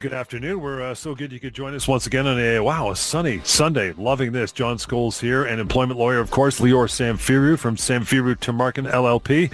Good afternoon. We're uh, so good you could join us once again on a wow, a sunny Sunday. Loving this. John Scholes here, and employment lawyer, of course, Lior Samfiru from Samfiru Tumarkin LLP,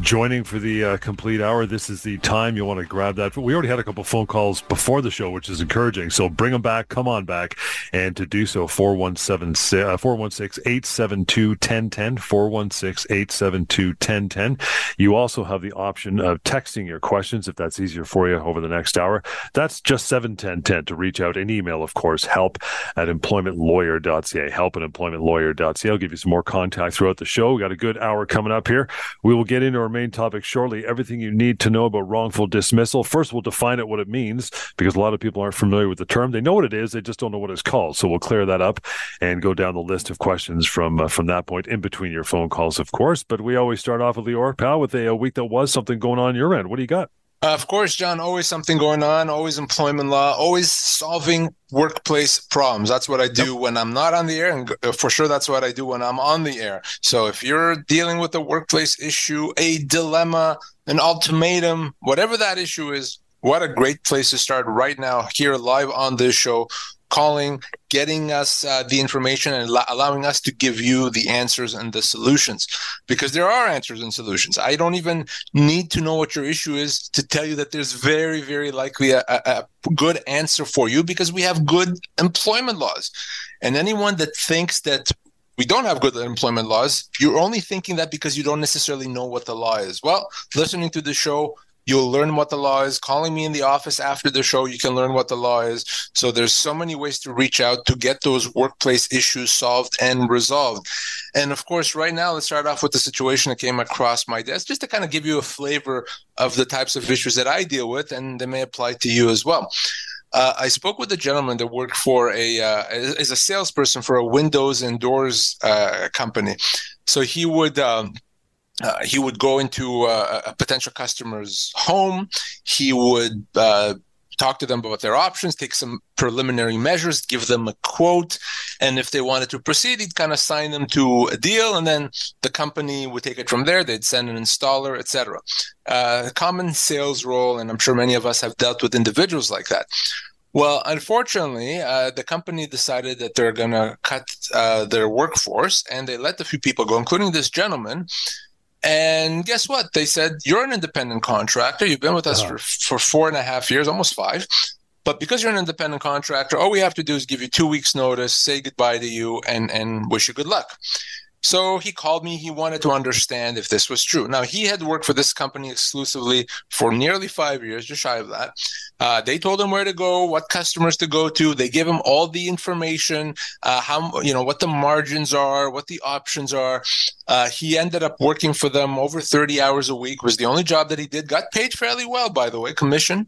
joining for the uh, complete hour. This is the time you want to grab that. We already had a couple phone calls before the show, which is encouraging. So bring them back. Come on back, and to do so, 416 uh, 872 1010 416 872 1010. You also have the option of texting your questions if that's easier for you over the next hour. That's just 71010 to reach out and email, of course, help at employmentlawyer.ca. Help at employmentlawyer.ca. I'll give you some more contact throughout the show. We got a good hour coming up here. We will get into our main topic shortly. Everything you need to know about wrongful dismissal. First, we'll define it, what it means, because a lot of people aren't familiar with the term. They know what it is, they just don't know what it's called. So we'll clear that up and go down the list of questions from uh, from that point in between your phone calls, of course. But we always start off with Lior, pal, with a, a week that was something going on your end. What do you got? Uh, of course, John, always something going on, always employment law, always solving workplace problems. That's what I do yep. when I'm not on the air. And uh, for sure, that's what I do when I'm on the air. So if you're dealing with a workplace issue, a dilemma, an ultimatum, whatever that issue is, what a great place to start right now here live on this show calling, getting us uh, the information, and allowing us to give you the answers and the solutions. Because there are answers and solutions. I don't even need to know what your issue is to tell you that there's very, very likely a, a, a good answer for you because we have good employment laws. And anyone that thinks that we don't have good employment laws. You're only thinking that because you don't necessarily know what the law is. Well, listening to the show, You'll learn what the law is. Calling me in the office after the show, you can learn what the law is. So there's so many ways to reach out to get those workplace issues solved and resolved. And of course, right now, let's start off with the situation that came across my desk, just to kind of give you a flavor of the types of issues that I deal with, and they may apply to you as well. Uh, I spoke with a gentleman that worked for a uh, as a salesperson for a windows and doors uh, company. So he would. Um, uh, he would go into uh, a potential customer's home. He would uh, talk to them about their options, take some preliminary measures, give them a quote, and if they wanted to proceed, he'd kind of sign them to a deal, and then the company would take it from there. They'd send an installer, etc. Uh, common sales role, and I'm sure many of us have dealt with individuals like that. Well, unfortunately, uh, the company decided that they're going to cut uh, their workforce, and they let a few people go, including this gentleman and guess what? They said, You're an independent contractor. You've been with us uh-huh. for, for four and a half years, almost five. But because you're an independent contractor, all we have to do is give you two weeks' notice, say goodbye to you, and, and wish you good luck. So he called me. He wanted to understand if this was true. Now, he had worked for this company exclusively for nearly five years, just shy of that. Uh, they told him where to go, what customers to go to. They gave him all the information, uh, how you know what the margins are, what the options are. Uh, he ended up working for them over 30 hours a week. Was the only job that he did. Got paid fairly well, by the way, commission.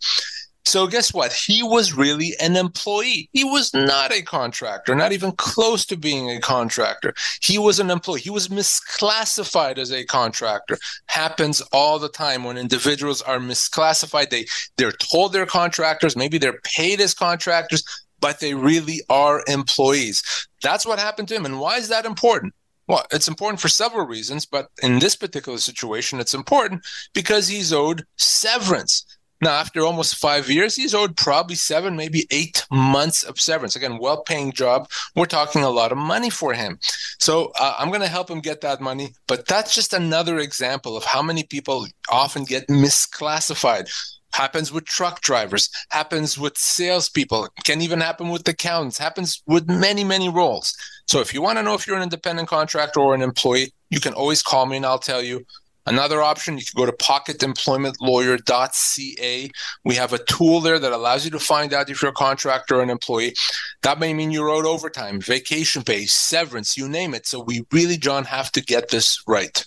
So guess what? He was really an employee. He was not a contractor, not even close to being a contractor. He was an employee. He was misclassified as a contractor. Happens all the time when individuals are misclassified. They they're told they're contractors, maybe they're paid as contractors, but they really are employees. That's what happened to him. And why is that important? Well, it's important for several reasons, but in this particular situation, it's important because he's owed severance. Now, after almost five years, he's owed probably seven, maybe eight months of severance. Again, well paying job. We're talking a lot of money for him. So uh, I'm going to help him get that money. But that's just another example of how many people often get misclassified. Happens with truck drivers, happens with salespeople, can even happen with accountants, happens with many, many roles. So if you want to know if you're an independent contractor or an employee, you can always call me and I'll tell you Another option, you can go to pocketemploymentlawyer.ca. We have a tool there that allows you to find out if you're a contractor or an employee. That may mean you're owed overtime, vacation pay, severance, you name it. So we really, John, have to get this right.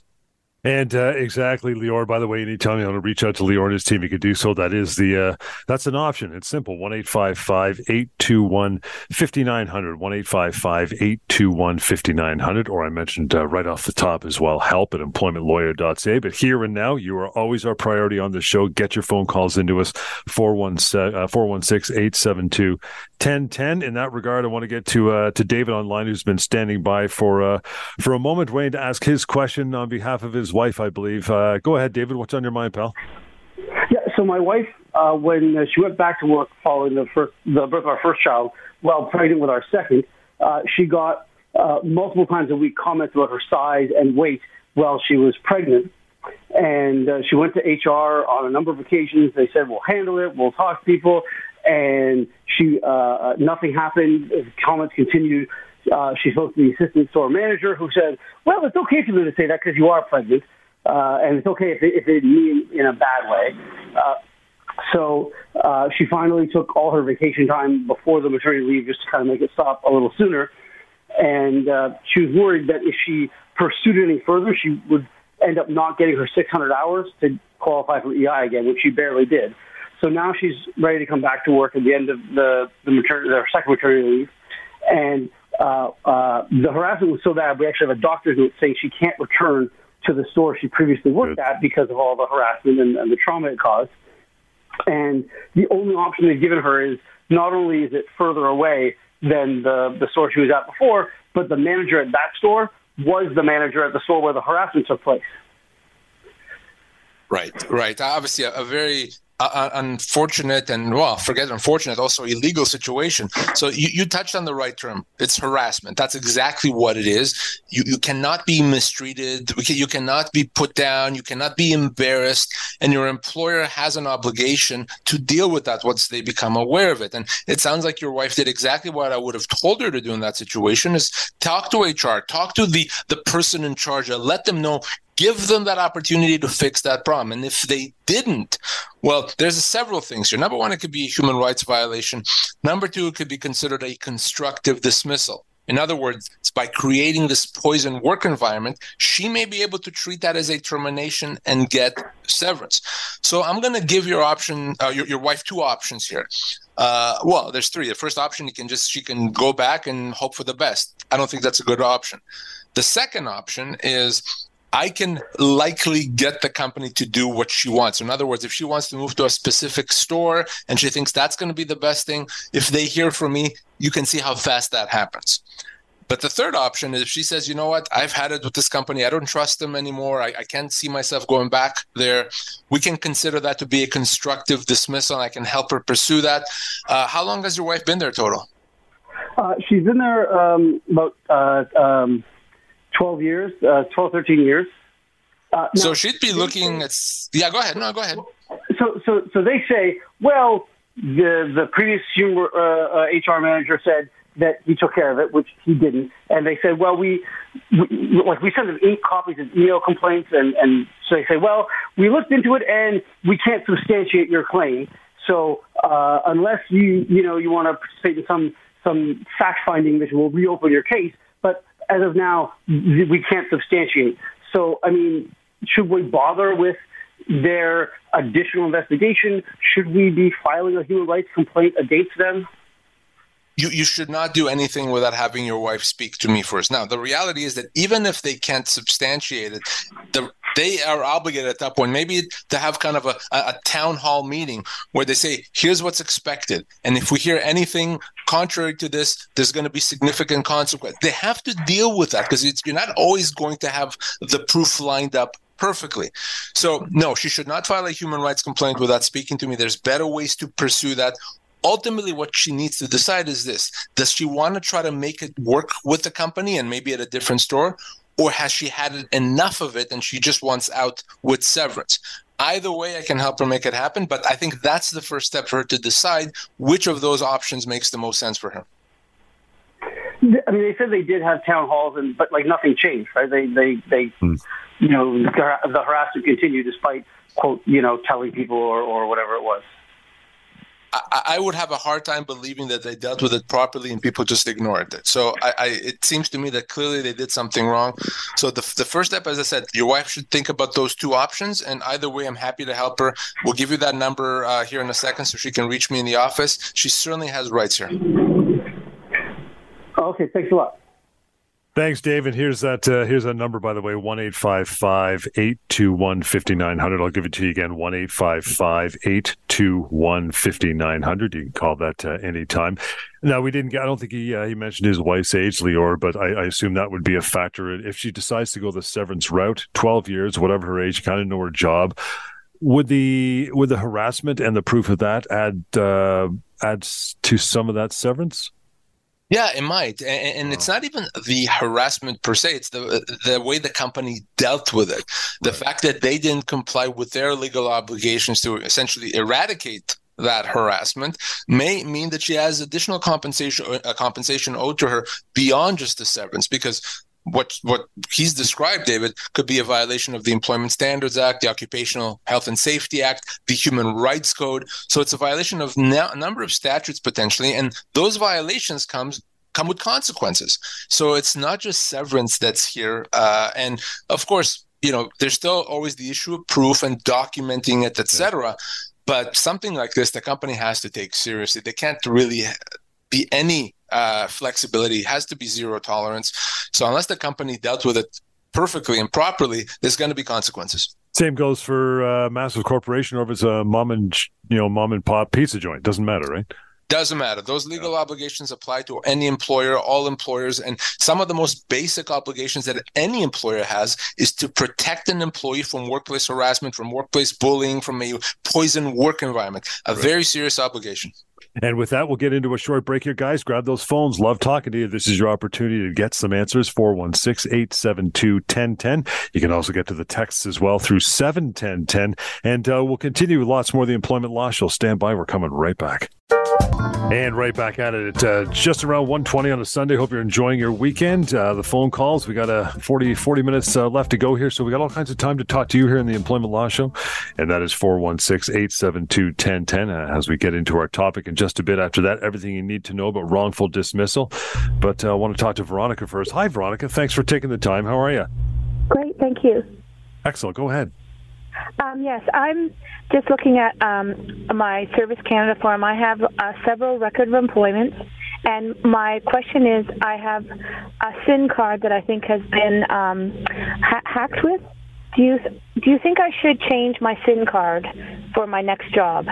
And uh, exactly, Lior. By the way, anytime you want to reach out to Lior and his team, you can do so. That is the uh, that's an option. It's simple: one eight five five eight two one fifty nine hundred. One eight five five eight two one fifty nine hundred. Or I mentioned uh, right off the top as well, help at employmentlawyer.ca. But here and now, you are always our priority on the show. Get your phone calls into us 416 uh, 872 1010. In that regard, I want to get to uh, to David online, who's been standing by for uh, for a moment, waiting to ask his question on behalf of his wife, I believe. Uh, go ahead, David. What's on your mind, pal? Yeah. so my wife, uh, when uh, she went back to work following the first the birth of our first child, while pregnant with our second, uh, she got uh, multiple times a week comments about her size and weight while she was pregnant. And she went to HR on a number of occasions. They said, "We'll handle it. We'll talk to people." And she, nothing happened. Comments continued. Uh, she spoke to the assistant store manager, who said, "Well, it's okay for you to say that because you are pregnant, uh, and it's okay if they, if they mean in a bad way." Uh, so uh, she finally took all her vacation time before the maternity leave just to kind of make it stop a little sooner. And uh, she was worried that if she pursued it any further, she would end up not getting her 600 hours to qualify for EI again, which she barely did. So now she's ready to come back to work at the end of the, the maternity, their second maternity leave. And uh, uh, the harassment was so bad, we actually have a doctor's note saying she can't return to the store she previously worked Good. at because of all the harassment and, and the trauma it caused. And the only option they've given her is not only is it further away than the, the store she was at before, but the manager at that store was the manager at the store where the harassment took place. Right, right. Obviously, a, a very uh, unfortunate and well forget unfortunate also illegal situation. So you, you touched on the right term. It's harassment. That's exactly what it is. You, you cannot be mistreated. You cannot be put down. You cannot be embarrassed. And your employer has an obligation to deal with that once they become aware of it. And it sounds like your wife did exactly what i would have told her to do in that situation is talk to hr talk to the the person in charge let them know give them that opportunity to fix that problem. And if they didn't, well, there's several things here. Number one, it could be a human rights violation. Number two, it could be considered a constructive dismissal. In other words, by creating this poison work environment, she may be able to treat that as a termination and get severance. So I'm going to give your option, uh, your, your wife, two options here. Uh, well, there's three. The first option, you can just she can go back and hope for the best. I don't think that's a good option. The second option is I can likely get the company to do what she wants. In other words, if she wants to move to a specific store and she thinks that's going to be the best thing, if they hear from me, you can see how fast that happens. But the third option is if she says, you know what, I've had it with this company, I don't trust them anymore, I, I can't see myself going back there, we can consider that to be a constructive dismissal and I can help her pursue that. Uh, how long has your wife been there total? Uh, she's been there um, about uh, um, 12 years, uh, 12, 13 years. Uh, now, so she'd be looking at. Yeah, go ahead. No, go ahead. So, so, so they say, well, the the previous human, uh, uh, HR manager said that he took care of it, which he didn't, and they said, well, we, we like we sent them eight copies of email complaints, and and so they say, well, we looked into it and we can't substantiate your claim. So uh, unless you you know you want to participate in some some fact finding, which will reopen your case, but as of now, we can't substantiate. So, I mean, should we bother with their additional investigation? Should we be filing a human rights complaint against them? You, you should not do anything without having your wife speak to me first. Now, the reality is that even if they can't substantiate it, the they are obligated at that point maybe to have kind of a, a town hall meeting where they say here's what's expected and if we hear anything contrary to this there's going to be significant consequence they have to deal with that because you're not always going to have the proof lined up perfectly. So, no, she should not file a human rights complaint without speaking to me. There's better ways to pursue that. Ultimately, what she needs to decide is this Does she want to try to make it work with the company and maybe at a different store? or has she had enough of it and she just wants out with severance? Either way, I can help her make it happen, but I think that's the first step for her to decide which of those options makes the most sense for her. I mean, they said they did have town halls, and but like nothing changed, right? They they they, hmm. you know, the, the harassment continued despite quote, you know, telling people or or whatever it was. I, I, would have a hard time believing that they dealt with it properly and people just ignored it. So I, I, it seems to me that clearly they did something wrong. So the, the first step, as I said, your wife should think about those two options. And either way, I'm happy to help her. We'll give you that number uh, here in a second so she can reach me in the office. She certainly has rights here. Okay, thanks a lot. Thanks, David. Here's that. Uh, here's that number, by the way: one eight five five eight two one fifty nine hundred. I'll give it to you again: one eight five five eight two one fifty nine hundred. You can call that uh, anytime. Now, we didn't. I don't think he uh, he mentioned his wife's age, Lior, but I, I, assume that would be a factor if she decides to go the severance route. Twelve years, whatever her age, kind of know her job would the would the harassment and the proof of that add uh, adds to some of that severance? Yeah, it might, and, and, it's not even the harassment per se. It's the the way the company dealt with it. The right. fact that they didn't comply with their legal obligations to essentially eradicate that harassment may mean that she has additional compensation a uh, compensation owed to her beyond just the severance because what what he's described, David, could be a violation of the Employment Standards Act, the Occupational Health and Safety Act, the Human Rights Code. So it's a violation of a number of statutes potentially, and those violations comes come with consequences. So it's not just severance that's here, uh, and of course, you know, there's still always the issue of proof and documenting it, etc. But something like this, the company has to take seriously. They can't really be any uh, flexibility. It has to be zero tolerance. So unless the company dealt with it perfectly and properly, there's going to be consequences. Same goes for a uh, massive corporation or if it's a mom and you know mom and pop pizza joint. Doesn't matter, right? Doesn't matter. Those legal yeah. obligations apply to any employer, all employers, and some of the most basic obligations that any employer has is to protect an employee from workplace harassment, from workplace bullying, from a poison work environment. A right. very serious obligation. And with that, we'll get into a short break here, guys. Grab those phones. Love talking to you. This is your opportunity to get some answers 416 872 1010. You can also get to the texts as well through 71010. And uh, we'll continue with lots more of the employment law. She'll stand by. We're coming right back. And right back at it, uh, just around 120 on a Sunday. Hope you're enjoying your weekend. Uh, the phone calls, we got a 40, 40 minutes uh, left to go here. So we got all kinds of time to talk to you here in the Employment Law Show. And that is 416 872 1010 uh, as we get into our topic in just a bit. After that, everything you need to know about wrongful dismissal. But uh, I want to talk to Veronica first. Hi, Veronica. Thanks for taking the time. How are you? Great. Thank you. Excellent. Go ahead. Um, yes, I'm just looking at um, my Service Canada form. I have uh, several record of employment, and my question is: I have a SIN card that I think has been um, ha- hacked with. Do you do you think I should change my SIN card for my next job?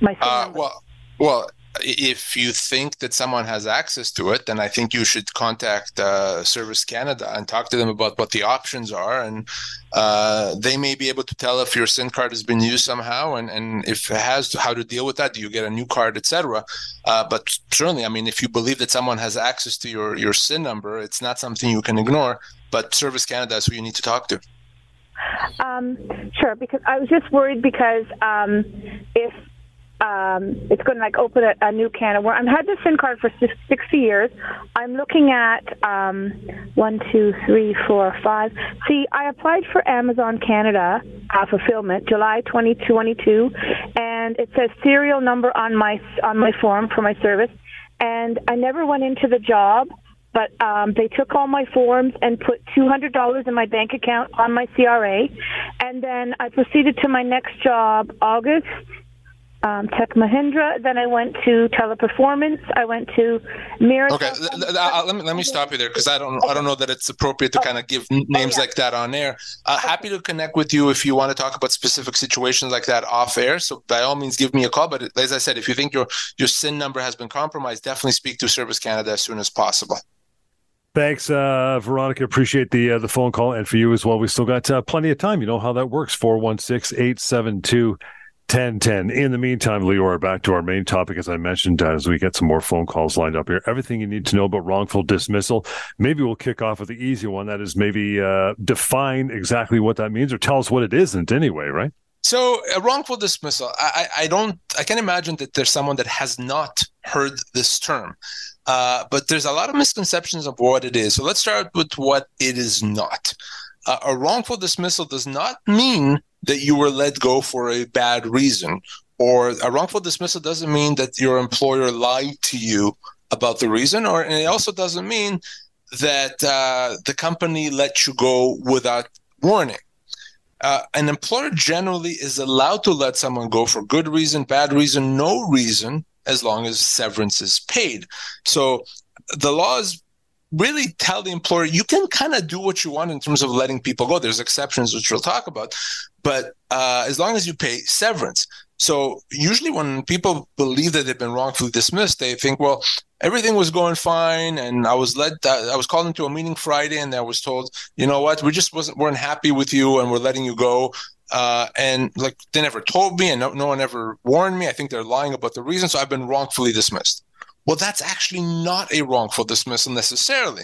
My SIN uh, well, well, if you think that someone has access to it, then I think you should contact uh, Service Canada and talk to them about what the options are, and uh, they may be able to tell if your SIN card has been used somehow, and, and if it has, how to deal with that. Do you get a new card, etc. Uh, but certainly, I mean, if you believe that someone has access to your your SIN number, it's not something you can ignore. But Service Canada is who you need to talk to. Um, sure, because I was just worried because um, if um, it's going to like open a, a new can of worms. I've had this SIN card for 60 years. I'm looking at um, one, two, three, four, five. See, I applied for Amazon Canada uh, fulfillment July 2022, and it says serial number on my on my form for my service, and I never went into the job. But um, they took all my forms and put $200 in my bank account on my CRA. And then I proceeded to my next job August um, Tech Mahindra. Then I went to Teleperformance. I went to Miracle. Okay, let me let me stop you there because I don't I don't know that it's appropriate to kind of give names oh, yeah. like that on air. Uh, happy to connect with you if you want to talk about specific situations like that off air. So by all means, give me a call. But as I said, if you think your your SIN number has been compromised, definitely speak to Service Canada as soon as possible. Thanks, uh, Veronica. Appreciate the uh, the phone call, and for you as well. We still got uh, plenty of time. You know how that works. 416 872 1010. In the meantime, Lior, back to our main topic, as I mentioned, uh, as we get some more phone calls lined up here. Everything you need to know about wrongful dismissal. Maybe we'll kick off with the easy one. That is maybe uh, define exactly what that means or tell us what it isn't anyway, right? So a wrongful dismissal, I, I don't, I can imagine that there's someone that has not heard this term. Uh, but there's a lot of misconceptions of what it is. So let's start with what it is not. Uh, a wrongful dismissal does not mean that you were let go for a bad reason. Or a wrongful dismissal doesn't mean that your employer lied to you about the reason, or and it also doesn't mean that uh, the company let you go without warning. Uh, an employer generally is allowed to let someone go for good reason, bad reason, no reason, as long as severance is paid. So the law is really tell the employer you can kind of do what you want in terms of letting people go. There's exceptions, which we'll talk about, but uh, as long as you pay severance. So usually when people believe that they've been wrongfully dismissed, they think, well, everything was going fine, and I was led. Uh, I was called into a meeting Friday, and I was told, you know what, we just wasn't weren't happy with you, and we're letting you go. uh, and like they never told me, and no, no one ever warned me. I think they're lying about the reason, so I've been wrongfully dismissed. Well, that's actually not a wrongful dismissal necessarily.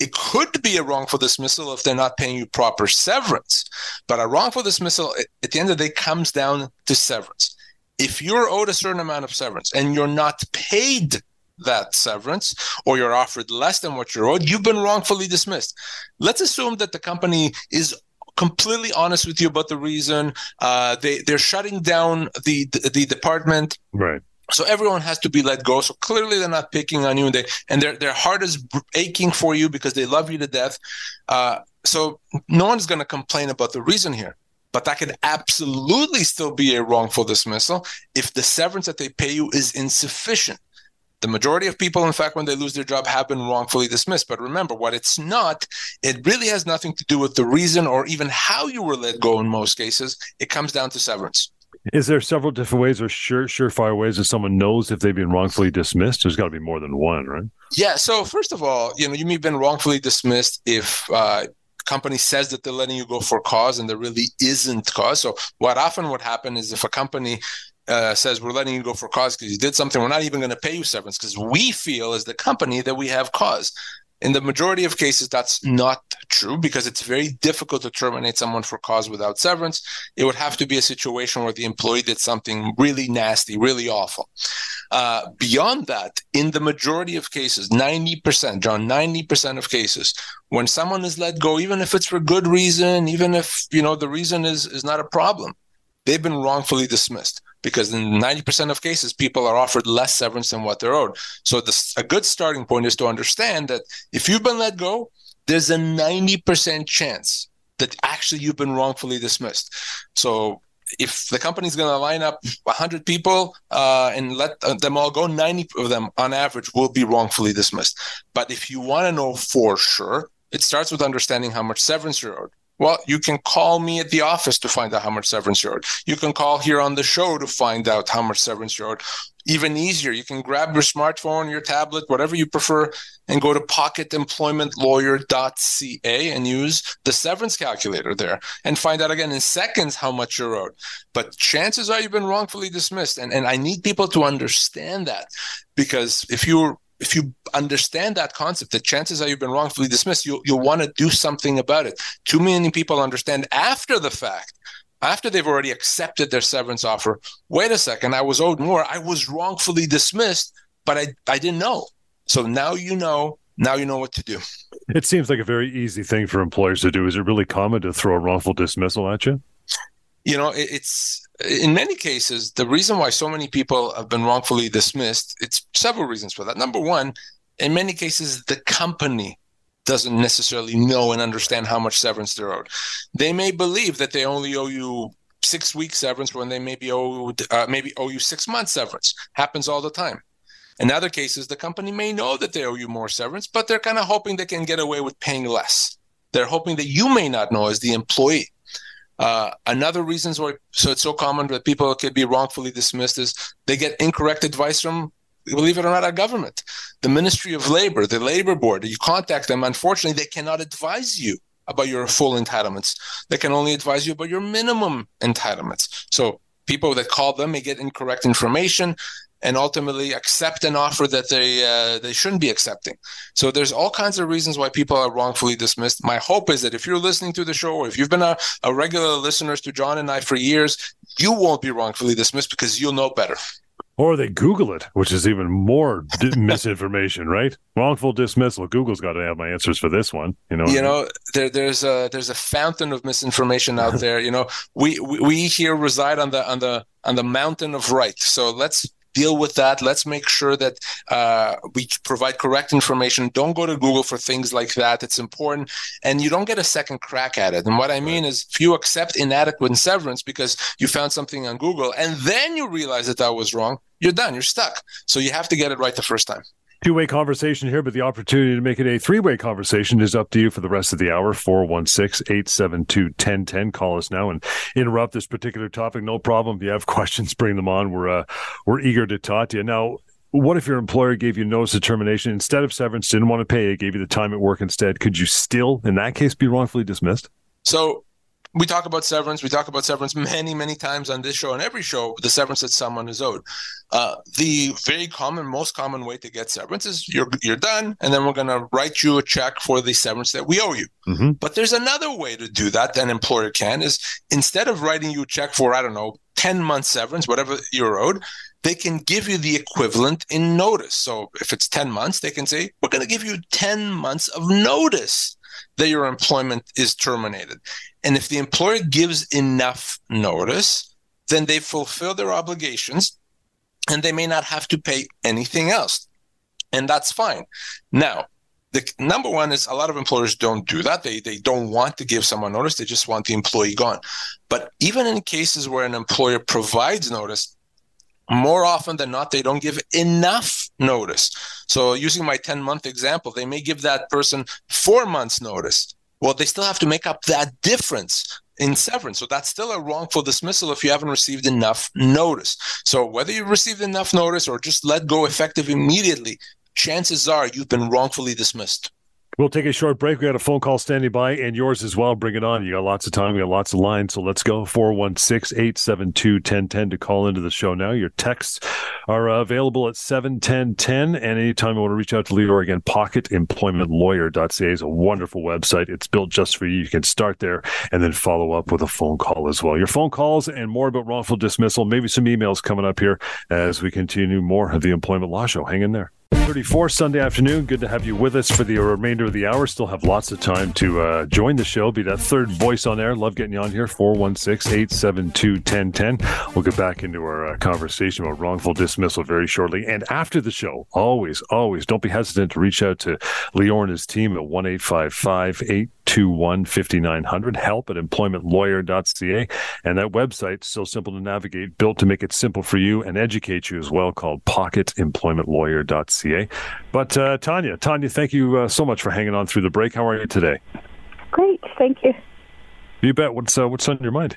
It could be a wrongful dismissal if they're not paying you proper severance, but a wrongful dismissal at the end of the day comes down to severance. If you're owed a certain amount of severance and you're not paid that severance or you're offered less than what you're owed, you've been wrongfully dismissed. Let's assume that the company is completely honest with you about the reason. Uh, they they're shutting down the, the, the department. Right. So everyone has to be let go. So clearly they're not picking on you, and they and their their heart is aching for you because they love you to death. Uh, so no one's going to complain about the reason here. But that could absolutely still be a wrongful dismissal if the severance that they pay you is insufficient. The majority of people, in fact, when they lose their job, have been wrongfully dismissed. But remember, what it's not, it really has nothing to do with the reason or even how you were let go in most cases. It comes down to severance. Is there several different ways or sure surefire ways that someone knows if they've been wrongfully dismissed? There's got to be more than one, right? Yeah. So first of all, you know, you may have been wrongfully dismissed if uh, company says that they're letting you go for cause and there really isn't cause. So what often would happen is if a company uh, says we're letting you go for cause because you did something, we're not even going to pay you severance because we feel as the company that we have cause. In the majority of cases, that's not true because it's very difficult to terminate someone for cause without severance. It would have to be a situation where the employee did something really nasty, really awful. Uh, beyond that, in the majority of cases, 90%, John, 90% of cases, when someone is let go, even if it's for good reason, even if, you know, the reason is, is not a problem, they've been wrongfully dismissed because in 90% of cases, people are offered less severance than what they're owed. So this, a good starting point is to understand that if you've been let go, there's a 90% chance that actually you've been wrongfully dismissed. So if the company's going to line up 100 people uh, and let them all go, 90 of them on average will be wrongfully dismissed. But if you want to know for sure, it starts with understanding how much severance you're owed. Well, you can call me at the office to find out how much severance you're owed. You can call here on the show to find out how much severance you're owed. Even easier, you can grab your smartphone, your tablet, whatever you prefer, and go to pocketemploymentlawyer.ca and use the severance calculator there and find out again in seconds how much you're owed. But chances are you've been wrongfully dismissed. And, and I need people to understand that because if you're if you understand that concept, the chances are you've been wrongfully dismissed, you'll, you'll want to do something about it. Too many people understand after the fact, after they've already accepted their severance offer. Wait a second, I was owed more. I was wrongfully dismissed, but I, I didn't know. So now you know. Now you know what to do. It seems like a very easy thing for employers to do. Is it really common to throw a wrongful dismissal at you? You know, it's in many cases, the reason why so many people have been wrongfully dismissed, it's several reasons for that. Number one, in many cases, the company doesn't necessarily know and understand how much severance they're owed. They may believe that they only owe you six weeks severance when they maybe owe uh, maybe owe you six months severance. Happens all the time. In other cases, the company may know that they owe you more severance, but they're kind of hoping they can get away with paying less. They're hoping that you may not know as the employee. Uh, another reasons why so it's so common that people can be wrongfully dismissed is they get incorrect advice from believe it or not our government the ministry of labor the labor board. You contact them. Unfortunately they cannot advise you about your full entitlements. They can only advise you about your minimum entitlements. So people that call them may get incorrect information and ultimately accept an offer that they uh, they shouldn't be accepting. So there's all kinds of reasons why people are wrongfully dismissed. My hope is that if you're listening to the show, or if you've been a, a regular listener to John and I for years, you won't be wrongfully dismissed because you'll know better. Or they Google it, which is even more misinformation, right? Wrongful dismissal. Google's got to have my answers for this one. You know. You know, there, there's a there's a fountain of misinformation out there. You know, we, we we here reside on the on the on the mountain of right. So let's deal with that. Let's make sure that uh, we provide correct information. Don't go to Google for things like that. It's important. And you don't get a second crack at it. And what I mean is, if you accept inadequate severance because you found something on Google and then you realize that that was wrong, you're done. You're stuck. So you have to get it right the first time two way conversation here, but the opportunity to make it a three way conversation is up to you for the rest of the hour. 416 872 1010. Call us now and interrupt this particular topic. No problem. If you have questions, bring them on. We're, uh, we're eager to talk to you. Now, what if your employer gave you notice of termination instead of severance, didn't want to pay, it, gave you the time at work instead? Could you still, in that case, be wrongfully dismissed? So we talk about severance. We talk about severance many, many times on this show and every show. The severance that someone is owed. Uh, the very common, most common way to get severance is you're you're done, and then we're going to write you a check for the severance that we owe you. Mm-hmm. But there's another way to do that. An employer can is instead of writing you a check for I don't know ten months severance, whatever you're owed, they can give you the equivalent in notice. So if it's 10 months, they can say, we're going to give you 10 months of notice that your employment is terminated. And if the employer gives enough notice, then they fulfill their obligations and they may not have to pay anything else. And that's fine. Now, the number one is a lot of employers don't do that. They they don't want to give someone notice. They just want the employee gone. But even in cases where an employer provides notice, more often than not, they don't give enough notice. So, using my 10 month example, they may give that person four months' notice. Well, they still have to make up that difference in severance. So, that's still a wrongful dismissal if you haven't received enough notice. So, whether you received enough notice or just let go effective immediately, chances are you've been wrongfully dismissed. We'll take a short break. We got a phone call standing by and yours as well. Bring it on. You got lots of time. We got lots of lines. So let's go. 416 872 1010 to call into the show now. Your texts are available at 71010. And anytime you want to reach out to Lior again, pocketemploymentlawyer.ca is a wonderful website. It's built just for you. You can start there and then follow up with a phone call as well. Your phone calls and more about wrongful dismissal, maybe some emails coming up here as we continue more of the Employment Law Show. Hang in there. 34 Sunday afternoon. Good to have you with us for the remainder of the hour. Still have lots of time to uh, join the show. Be that third voice on air. Love getting you on here. 416 872 1010. We'll get back into our uh, conversation about wrongful dismissal very shortly. And after the show, always, always don't be hesitant to reach out to Lior and his team at 1 855 821 5900. Help at employmentlawyer.ca. And that website, so simple to navigate, built to make it simple for you and educate you as well, called pocketemploymentlawyer.ca. But uh, Tanya, Tanya, thank you uh, so much for hanging on through the break. How are you today? Great, thank you. You bet. What's uh, what's on your mind?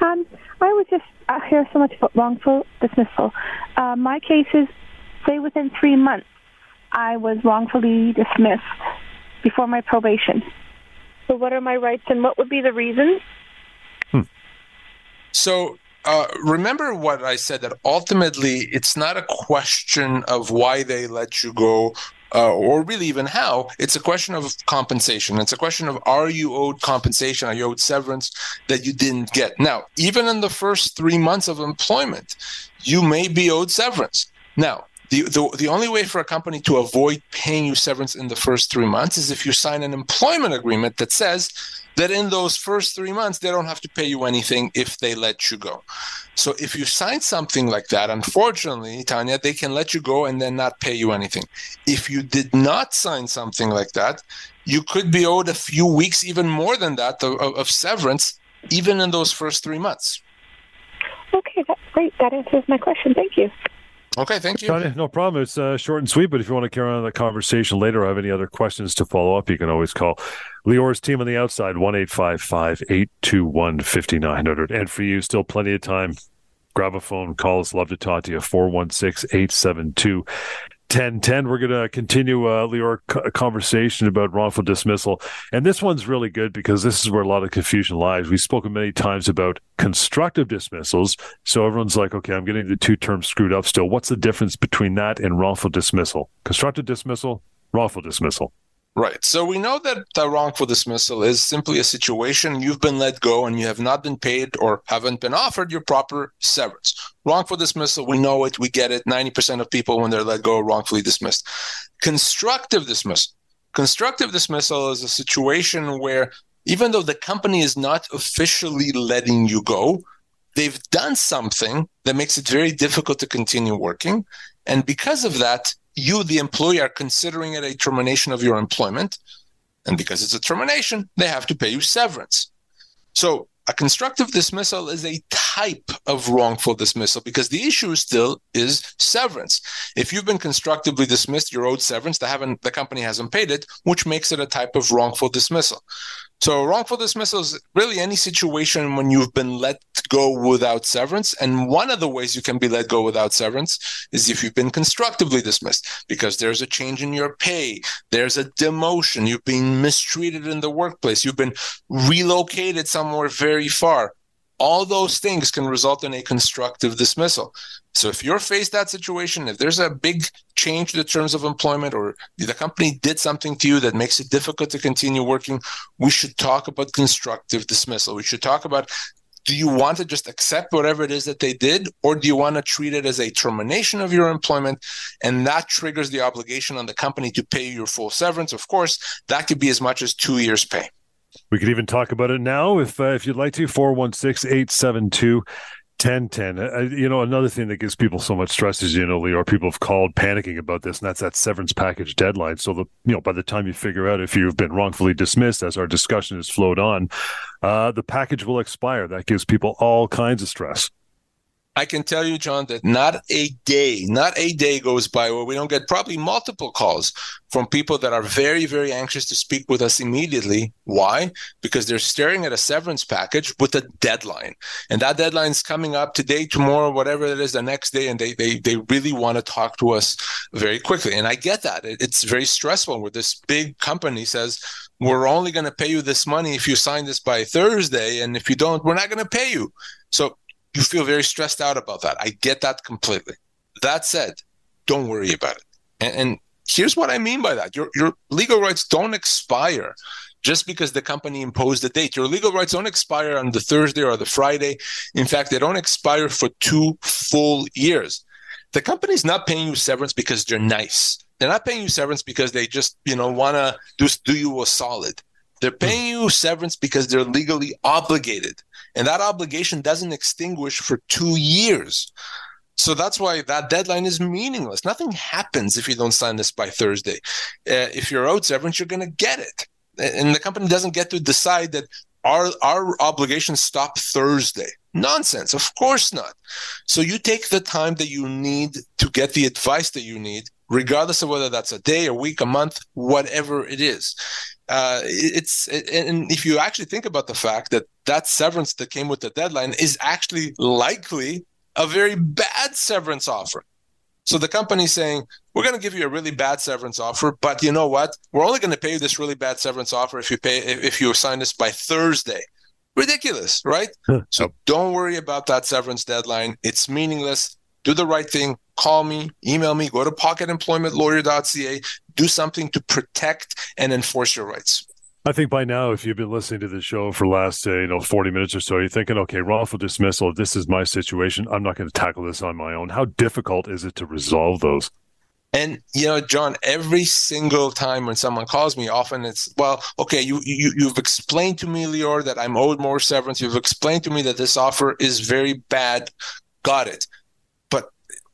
Um, I was just I hear so much about wrongful dismissal. Uh, my case is, say, within three months, I was wrongfully dismissed before my probation. So, what are my rights, and what would be the reasons? Hmm. So, uh, remember what I said that ultimately it's not a question of why they let you go uh, or really even how. It's a question of compensation. It's a question of are you owed compensation? Are you owed severance that you didn't get? Now, even in the first three months of employment, you may be owed severance. Now, the, the, the only way for a company to avoid paying you severance in the first three months is if you sign an employment agreement that says that in those first three months, they don't have to pay you anything if they let you go. So if you sign something like that, unfortunately, Tanya, they can let you go and then not pay you anything. If you did not sign something like that, you could be owed a few weeks, even more than that, of, of severance, even in those first three months. Okay, that's great. That answers my question. Thank you. Okay, thank you. No problem. It's uh, short and sweet, but if you want to carry on the conversation later or have any other questions to follow up, you can always call Lior's team on the outside, 1 821 5900. And for you, still plenty of time. Grab a phone, call us. Love to talk to you. 416 872 1010. We're going to continue, uh, Lior, conversation about wrongful dismissal. And this one's really good because this is where a lot of confusion lies. We've spoken many times about constructive dismissals. So everyone's like, okay, I'm getting the two terms screwed up still. What's the difference between that and wrongful dismissal? Constructive dismissal, wrongful dismissal. Right. So we know that the wrongful dismissal is simply a situation you've been let go and you have not been paid or haven't been offered your proper severance. Wrongful dismissal, we know it, we get it. 90% of people, when they're let go, wrongfully dismissed. Constructive dismissal. Constructive dismissal is a situation where even though the company is not officially letting you go, they've done something that makes it very difficult to continue working. And because of that, you, the employee, are considering it a termination of your employment. And because it's a termination, they have to pay you severance. So a constructive dismissal is a type of wrongful dismissal because the issue still is severance. If you've been constructively dismissed, you're owed severance. The, haven't, the company hasn't paid it, which makes it a type of wrongful dismissal. So wrongful dismissal is really any situation when you've been let go without severance. And one of the ways you can be let go without severance is if you've been constructively dismissed because there's a change in your pay, there's a demotion, you've been mistreated in the workplace, you've been relocated somewhere very far all those things can result in a constructive dismissal. So if you're faced that situation, if there's a big change to the terms of employment or the company did something to you that makes it difficult to continue working, we should talk about constructive dismissal. We should talk about do you want to just accept whatever it is that they did or do you want to treat it as a termination of your employment and that triggers the obligation on the company to pay your full severance of course that could be as much as 2 years pay we could even talk about it now if uh, if you'd like to 416-872 1010 uh, you know another thing that gives people so much stress is you know or people have called panicking about this and that's that severance package deadline. So the you know by the time you figure out if you've been wrongfully dismissed as our discussion has flowed on uh, the package will expire. That gives people all kinds of stress I can tell you, John, that not a day, not a day goes by where we don't get probably multiple calls from people that are very, very anxious to speak with us immediately. Why? Because they're staring at a severance package with a deadline. And that deadline is coming up today, tomorrow, whatever it is, the next day. And they they, they really want to talk to us very quickly. And I get that. It's very stressful where this big company says, we're only going to pay you this money if you sign this by Thursday. And if you don't, we're not going to pay you. So you feel very stressed out about that. I get that completely. That said, don't worry about it. And, and here's what I mean by that: your your legal rights don't expire just because the company imposed a date. Your legal rights don't expire on the Thursday or the Friday. In fact, they don't expire for two full years. The company's not paying you severance because they're nice. They're not paying you severance because they just, you know, want to do, do you a solid. They're paying you severance because they're legally obligated. And that obligation doesn't extinguish for two years. So that's why that deadline is meaningless. Nothing happens if you don't sign this by Thursday. Uh, if you're owed severance, you're going to get it. And the company doesn't get to decide that our, our obligations stop Thursday. Nonsense. Of course not. So you take the time that you need to get the advice that you need, regardless of whether that's a day, a week, a month, whatever it is uh, it's and if you actually think about the fact that that severance that came with the deadline is actually likely a very bad severance offer. So the company's saying we're going to give you a really bad severance offer, but you know what? We're only going to pay you this really bad severance offer if you pay if you sign this by Thursday. Ridiculous, right? so don't worry about that severance deadline. It's meaningless. Do the right thing. Call me, email me, go to pocketemploymentlawyer.ca do something to protect and enforce your rights. I think by now, if you've been listening to the show for the last, uh, you know, 40 minutes or so, you're thinking, okay, wrongful dismissal, this is my situation. I'm not going to tackle this on my own. How difficult is it to resolve those? And you know, John, every single time when someone calls me, often it's well, okay, you you you've explained to me, Lior, that I'm owed more severance. You've explained to me that this offer is very bad. Got it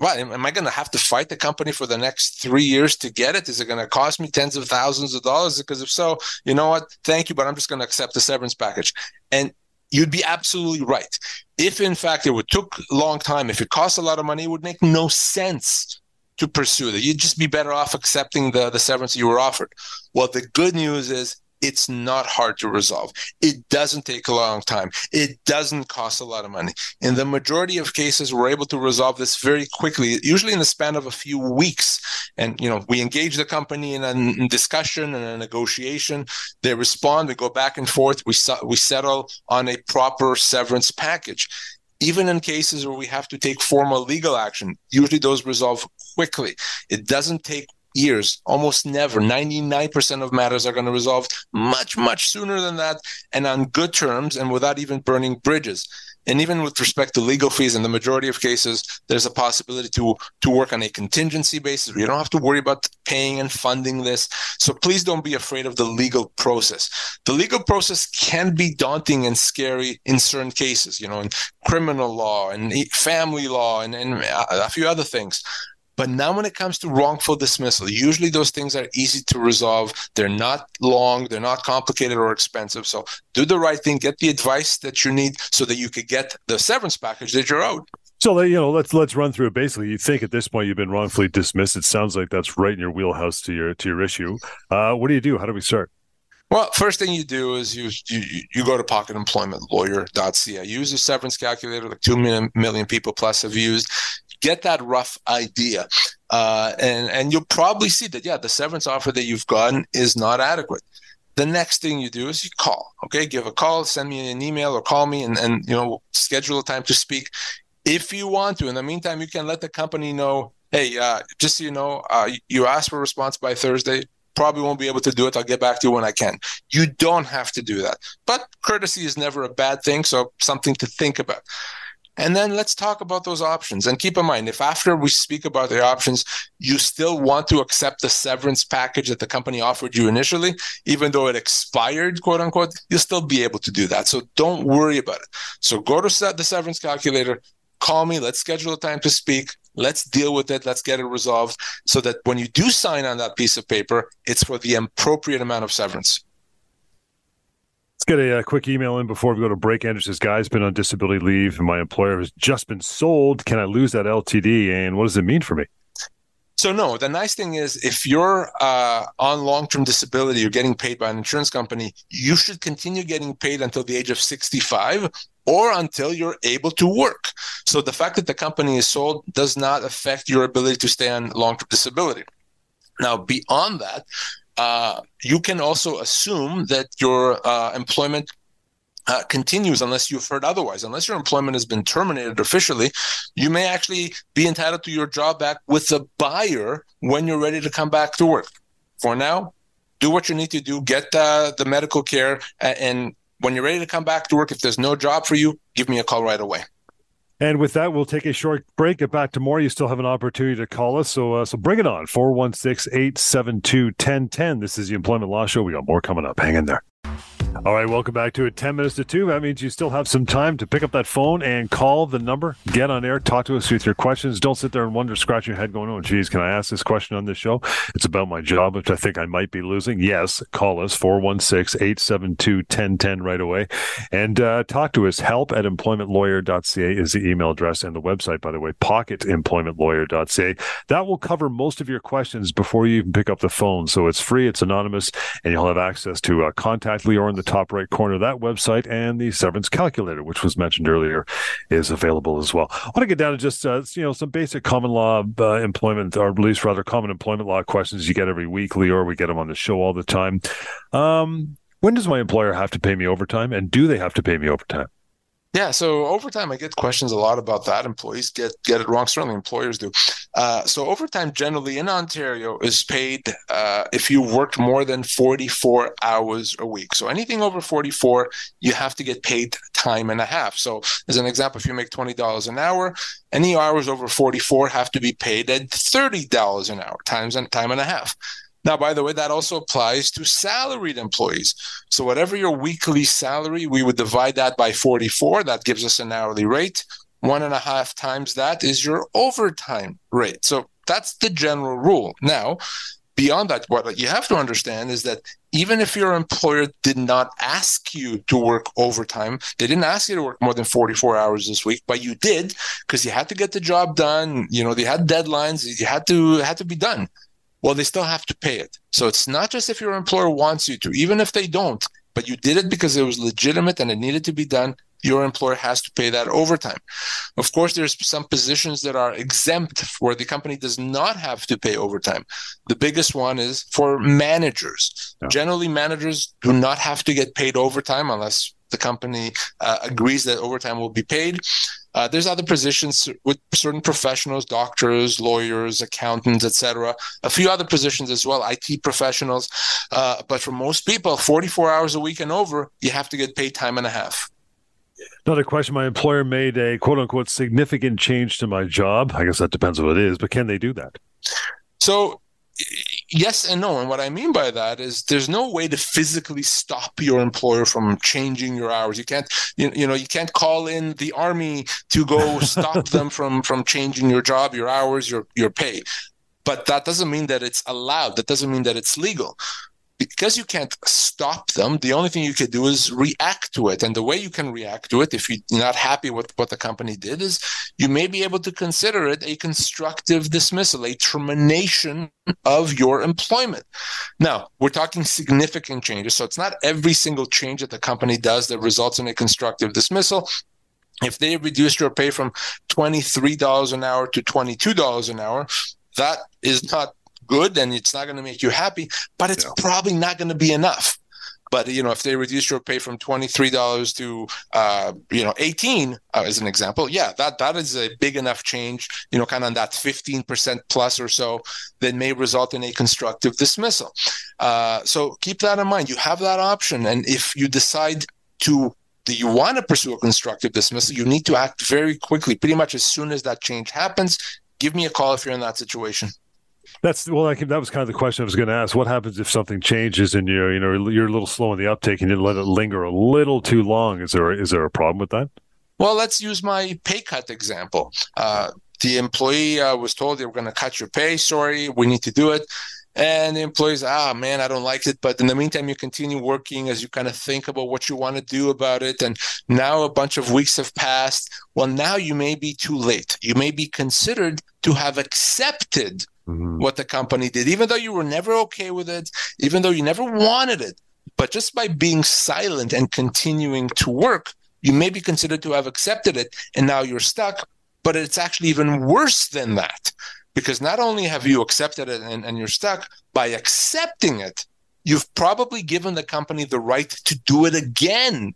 what am I going to have to fight the company for the next three years to get it? Is it going to cost me tens of thousands of dollars? Because if so, you know what? Thank you, but I'm just going to accept the severance package. And you'd be absolutely right. If in fact it would took a long time, if it costs a lot of money, it would make no sense to pursue that. You'd just be better off accepting the, the severance you were offered. Well, the good news is it's not hard to resolve. It doesn't take a long time. It doesn't cost a lot of money. In the majority of cases, we're able to resolve this very quickly, usually in the span of a few weeks. And, you know, we engage the company in a discussion and a negotiation. They respond. We go back and forth. We, we settle on a proper severance package even in cases where we have to take formal legal action, usually those resolve quickly. It doesn't take years, almost never. 99% of matters are going to resolve much, much sooner than that and on good terms and without even burning bridges. And even with respect to legal fees, in the majority of cases, there's a possibility to, to work on a contingency basis. You don't have to worry about paying and funding this. So please don't be afraid of the legal process. The legal process can be daunting and scary in certain cases, you know, in criminal law and family law and, and a few other things. But now, when it comes to wrongful dismissal, usually those things are easy to resolve. They're not long, they're not complicated or expensive. So do the right thing, get the advice that you need so that you could get the severance package that you're owed. So you know, let's let's run through it. Basically, you think at this point you've been wrongfully dismissed. It sounds like that's right in your wheelhouse to your to your issue. Uh, what do you do? How do we start? Well, first thing you do is you you, you go to pocketemploymentlawyer.ca. Use the severance calculator, like two million, million people plus have used. Get that rough idea, uh, and and you'll probably see that yeah, the severance offer that you've gotten is not adequate. The next thing you do is you call. Okay, give a call, send me an email, or call me, and and you know schedule a time to speak if you want to. In the meantime, you can let the company know hey, uh, just so you know, uh, you asked for a response by Thursday probably won't be able to do it. I'll get back to you when I can. You don't have to do that. But courtesy is never a bad thing. So something to think about. And then let's talk about those options. And keep in mind, if after we speak about the options, you still want to accept the severance package that the company offered you initially, even though it expired, quote unquote, you'll still be able to do that. So don't worry about it. So go to the severance calculator, call me, let's schedule a time to speak. Let's deal with it. Let's get it resolved so that when you do sign on that piece of paper, it's for the appropriate amount of severance. Let's get a, a, quick email in before we go to break. Andrew says, Guy's been on disability leave and my employer has just been sold. Can I lose that LTD? And what does it mean for me? So no, the nice thing is if you're uh, on long-term disability, you're getting paid by an insurance company, you should continue getting paid until the age of 65 or until you're able to work. So the fact that the company is sold does not affect your ability to stay on long-term disability. Now, beyond that, uh, you can also assume that your uh, employment uh, continues unless you've heard otherwise. Unless your employment has been terminated officially, you may actually be entitled to your job back with the buyer when you're ready to come back to work. For now, do what you need to do, get uh, the medical care, and when you're ready to come back to work, if there's no job for you, give me a call right away. And with that, we'll take a short break. Get back to more. You still have an opportunity to call us. So, uh, so bring it on. 416 872 1010. This is the Employment Law Show. We got more coming up. Hang in there. All right, welcome back to it. 10 minutes to 2. That means you still have some time to pick up that phone and call the number. Get on air, talk to us with your questions. Don't sit there and wonder, scratch your head going, oh, geez, can I ask this question on this show? It's about my job, which I think I might be losing. Yes, call us 416 872 1010 right away and uh, talk to us. Help at employmentlawyer.ca is the email address and the website, by the way, pocketemploymentlawyer.ca. That will cover most of your questions before you even pick up the phone. So it's free, it's anonymous, and you'll have access to uh, contact Lior in the top right corner of that website, and the severance calculator, which was mentioned earlier, is available as well. I want to get down to just uh, you know some basic common law uh, employment, or at least rather common employment law questions you get every week, or we get them on the show all the time. Um, when does my employer have to pay me overtime, and do they have to pay me overtime? Yeah, so overtime, I get questions a lot about that. Employees get get it wrong. Certainly, employers do. Uh, so overtime, generally in Ontario, is paid uh, if you worked more than forty four hours a week. So anything over forty four, you have to get paid time and a half. So, as an example, if you make twenty dollars an hour, any hours over forty four have to be paid at thirty dollars an hour times and time and a half. Now, by the way, that also applies to salaried employees. So, whatever your weekly salary, we would divide that by 44. That gives us an hourly rate. One and a half times that is your overtime rate. So, that's the general rule. Now, beyond that, what you have to understand is that even if your employer did not ask you to work overtime, they didn't ask you to work more than 44 hours this week, but you did because you had to get the job done. You know, they had deadlines, you had to had to be done well, they still have to pay it. So it's not just if your employer wants you to, even if they don't, but you did it because it was legitimate and it needed to be done, your employer has to pay that overtime. Of course, there's some positions that are exempt where the company does not have to pay overtime. The biggest one is for managers. Yeah. Generally, managers do not have to get paid overtime unless the company uh, agrees that overtime will be paid. Uh, there's other positions with certain professionals, doctors, lawyers, accountants, etc. A few other positions as well, IT professionals. Uh, but for most people, 44 hours a week and over, you have to get paid time and a half. Another question: My employer made a quote unquote significant change to my job. I guess that depends on what it is, but can they do that? So yes and no. And what I mean by that is there's no way to physically stop your employer from changing your hours. You can't, you, you know, you can't call in the army to go stop them from from changing your job, your hours, your your pay. But that doesn't mean that it's allowed. That doesn't mean that it's legal. Because you can't stop them, the only thing you could do is react to it. And the way you can react to it, if you're not happy with what the company did, is you may be able to consider it a constructive dismissal, a termination of your employment. Now, we're talking significant changes. So it's not every single change that the company does that results in a constructive dismissal if they reduce your pay from $23 an hour to $22 an hour, that is not good and it's not going to make you happy, but it's yeah. probably not going to be enough. But you know, if they reduce your pay from twenty three dollars to uh, you know eighteen, uh, as an example, yeah, that that is a big enough change. You know, kind of on that fifteen percent plus or so that may result in a constructive dismissal. Uh, so keep that in mind. You have that option, and if you decide to do you want to pursue a constructive dismissal, you need to act very quickly, pretty much as soon as that change happens. Give me a call if you're in that situation. That's well, I can, that was kind of the question I was going to ask. What happens if something changes and you're, you know, you're a little slow in the uptake and you let it linger a little too long? Is there is there a problem with that? Well, let's use my pay cut example. Uh, the employee uh, was told they were going to cut your pay. Sorry, we need to do it. And the employees, ah, man, I don't like it. But in the meantime, you continue working as you kind of think about what you want to do about it. And now a bunch of weeks have passed. Well, now you may be too late. You may be considered to have accepted mm-hmm. what the company did, even though you were never okay with it, even though you never wanted it. But just by being silent and continuing to work, you may be considered to have accepted it. And now you're stuck. But it's actually even worse than that because not only have you accepted it and, and you're stuck, by accepting it, you've probably given the company the right to do it again.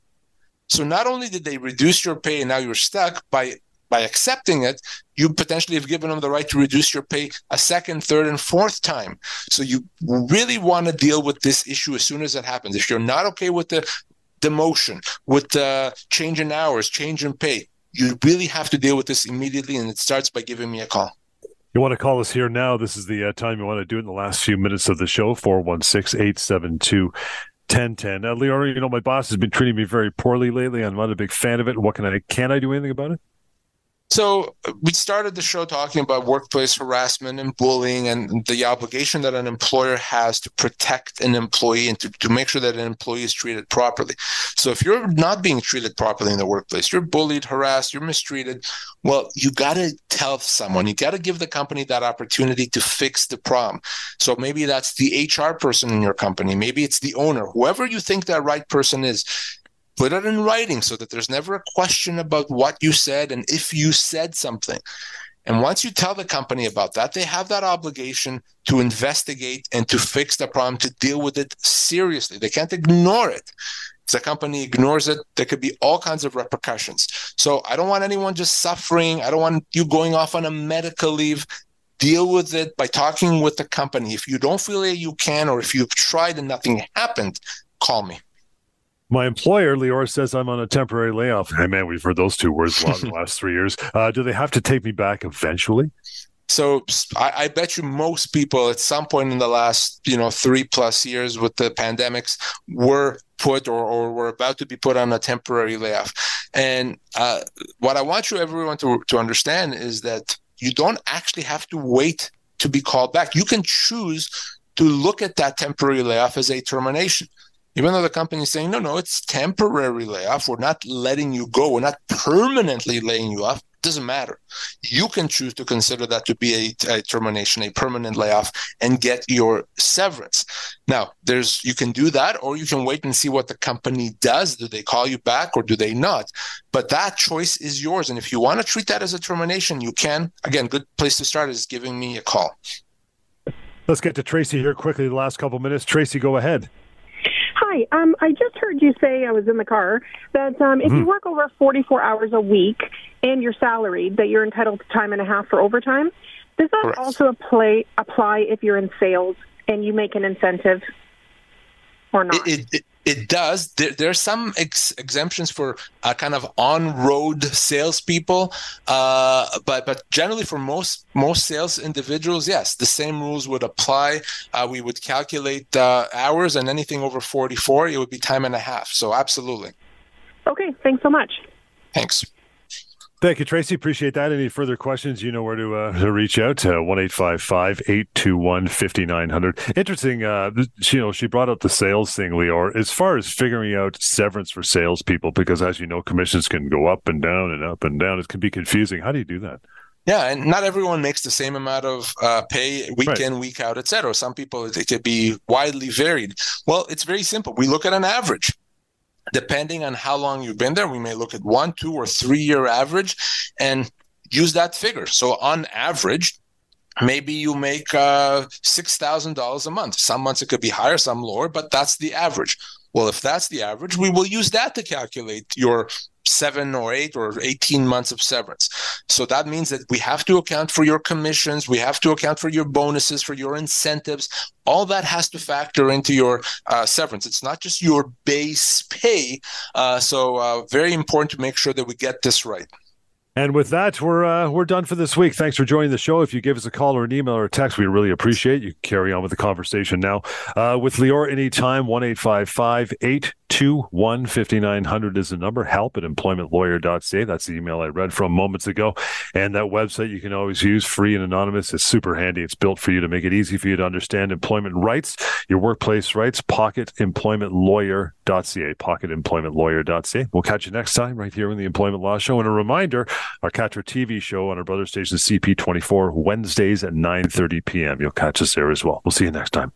So not only did they reduce your pay and now you're stuck by by accepting it, you potentially have given them the right to reduce your pay a second, third, and fourth time. So you really want to deal with this issue as soon as it happens. If you're not okay with the demotion, with the change in hours, change in pay, you really have to deal with this immediately, and it starts by giving me a call. You want to call us here now? This is the uh, time you want to do it in the last few minutes of the show 416 872 1010. Uh, Lior, you know, my boss has been treating me very poorly lately. I'm not a big fan of it. What can I, can I do anything about it? So uh, we started the show talking about workplace harassment and bullying and the obligation that an employer has to protect an employee and to, to make sure that an employee is treated properly. So if you're not being treated properly in the workplace, you're bullied, harassed, you're mistreated, well, you got to tell someone, you got to give the company that opportunity to fix the problem. So maybe that's the HR person in your company, maybe it's the owner, whoever you think that right person is put it in writing so that there's never a question about what you said and if you said something. And once you tell the company about that, they have that obligation to investigate and to fix the problem, to deal with it seriously. They can't ignore it. If the company ignores it, there could be all kinds of repercussions. So I don't want anyone just suffering. I don't want you going off on a medical leave. Deal with it by talking with the company. If you don't feel that you can, or if you've tried and nothing happened, call me. My employer, Lior, says I'm on a temporary layoff. Hey, man, we've heard those two words a lot in the last three years. Uh, do they have to take me back eventually? So I, I, bet you most people at some point in the last, you know, three plus years with the pandemics were put or, or were about to be put on a temporary layoff. And uh, what I want you everyone to, to understand is that you don't actually have to wait to be called back. You can choose to look at that temporary layoff as a termination even though the company is saying, no, no, it's temporary layoff. We're not letting you go. We're not permanently laying you off. Doesn't matter. You can choose to consider that to be a, a, termination, a permanent layoff, and get your severance. Now, there's you can do that, or you can wait and see what the company does. Do they call you back or do they not? But that choice is yours. And if you want to treat that as a termination, you can. Again, good place to start is giving me a call. Let's get to Tracy here quickly. The last couple minutes. Tracy, go ahead. Hi. Um, I just heard you say I was in the car that um, if mm-hmm. you work over 44 hours a week and you're salaried, that you're entitled to time and a half for overtime. Does that Correct. also apply apply if you're in sales and you make an incentive or not? It, it, it does. There, there are some ex- exemptions for uh, kind of on-road salespeople, uh, but but generally for most most sales individuals, yes, the same rules would apply. Uh, we would calculate uh, hours, and anything over forty-four, it would be time and a half. So absolutely. Okay. Thanks so much. Thanks. Thank you, Tracy. Appreciate that. Any further questions, you know where to, uh, to reach out to 1 821 5900. Interesting. Uh, you know, she brought up the sales thing, Lior, as far as figuring out severance for salespeople, because as you know, commissions can go up and down and up and down. It can be confusing. How do you do that? Yeah, and not everyone makes the same amount of uh, pay week right. in, week out, etc. Some people it could be widely varied. Well, it's very simple. We look at an average. Depending on how long you've been there, we may look at one, two, or three year average and use that figure. So on average, maybe you make uh, $6,000 a month. Some months it could be higher, some lower, but that's the average. Well, if that's the average, we will use that to calculate your seven or eight or 18 months of severance. So that means that we have to account for your commissions, we have to account for your bonuses, for your incentives. All that has to factor into your uh, severance. It's not just your base pay. Uh, so, uh, very important to make sure that we get this right. And with that, we're uh, we're done for this week. Thanks for joining the show. If you give us a call or an email or a text, we really appreciate you. Carry on with the conversation now. Uh, with Lior anytime, 1 821 5900 is the number. Help at employmentlawyer.ca. That's the email I read from moments ago. And that website you can always use free and anonymous. It's super handy. It's built for you to make it easy for you to understand employment rights, your workplace rights. Pocketemploymentlawyer.ca. Pocketemploymentlawyer.ca. We'll catch you next time right here on the Employment Law Show. And a reminder, our Catcher TV show on our brother station CP24 Wednesdays at 9:30 p.m. You'll catch us there as well. We'll see you next time.